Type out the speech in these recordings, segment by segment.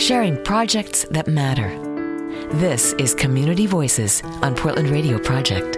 sharing projects that matter. This is Community Voices on Portland Radio Project.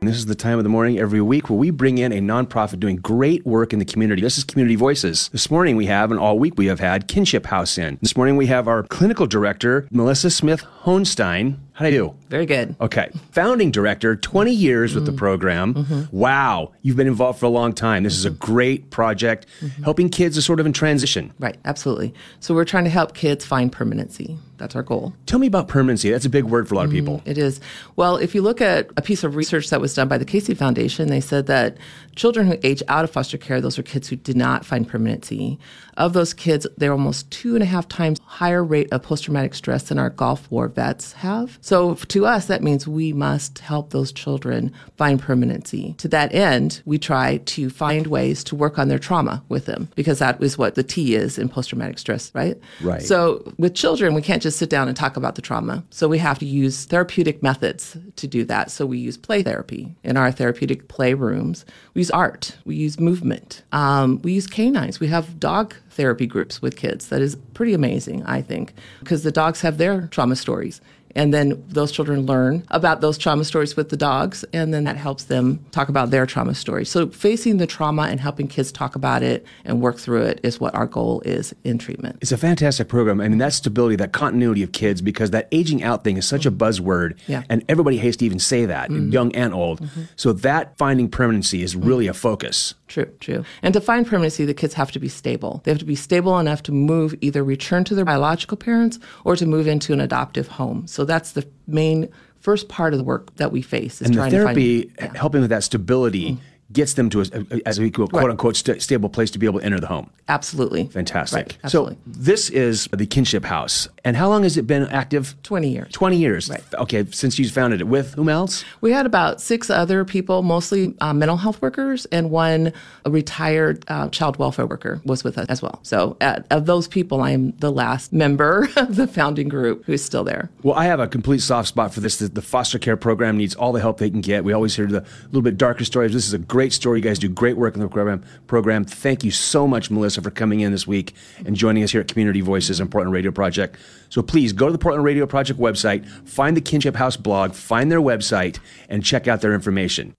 This is the time of the morning every week where we bring in a nonprofit doing great work in the community. This is Community Voices. This morning we have, and all week we have had, Kinship House in. This morning we have our clinical director, Melissa Smith Honstein. How do I do? Very good. Okay. Founding director, 20 years with the mm-hmm. program. Mm-hmm. Wow. You've been involved for a long time. This is a mm-hmm. great project helping kids are sort of in transition. Right, absolutely. So we're trying to help kids find permanency. That's our goal. Tell me about permanency. That's a big word for a lot of people. It is. Well, if you look at a piece of research that was done by the Casey Foundation, they said that children who age out of foster care, those are kids who did not find permanency. Of those kids, they're almost two and a half times higher rate of post traumatic stress than our Gulf War vets have. So to us, that means we must help those children find permanency. To that end, we try to find ways to work on their trauma with them because that is what the T is in post traumatic stress, right? Right. So with children, we can't just sit down and talk about the trauma. So we have to use therapeutic methods to do that. So we use play therapy in our therapeutic play rooms. We use art. We use movement. Um, we use canines. We have dog therapy groups with kids. That is pretty amazing, I think, because the dogs have their trauma stories. And then those children learn about those trauma stories with the dogs, and then that helps them talk about their trauma stories. So, facing the trauma and helping kids talk about it and work through it is what our goal is in treatment. It's a fantastic program. I mean, that stability, that continuity of kids, because that aging out thing is such a buzzword, Yeah. and everybody hates to even say that, mm-hmm. young and old. Mm-hmm. So that finding permanency is really a focus. True, true. And to find permanency, the kids have to be stable. They have to be stable enough to move, either return to their biological parents or to move into an adoptive home. So that's the main first part of the work that we face is And the trying therapy, to find. helping with that stability, mm. Gets them to, a, as we quote, quote unquote, st- stable place to be able to enter the home. Absolutely. Fantastic. Right, absolutely. So this is the Kinship House. And how long has it been active? 20 years. 20 years. Right. Okay, since you founded it. With whom else? We had about six other people, mostly uh, mental health workers, and one retired uh, child welfare worker was with us as well. So, uh, of those people, I am the last member of the founding group who is still there. Well, I have a complete soft spot for this. The, the foster care program needs all the help they can get. We always hear the little bit darker stories. This is a great story. You guys do great work in the program. Program. Thank you so much, Melissa, for coming in this week and joining us here at Community Voices and Portland Radio Project. So please go to the Portland Radio Project website, find the Kinship House blog, find their website, and check out their information.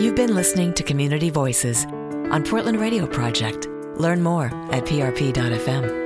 You've been listening to Community Voices on Portland Radio Project. Learn more at prp.fm.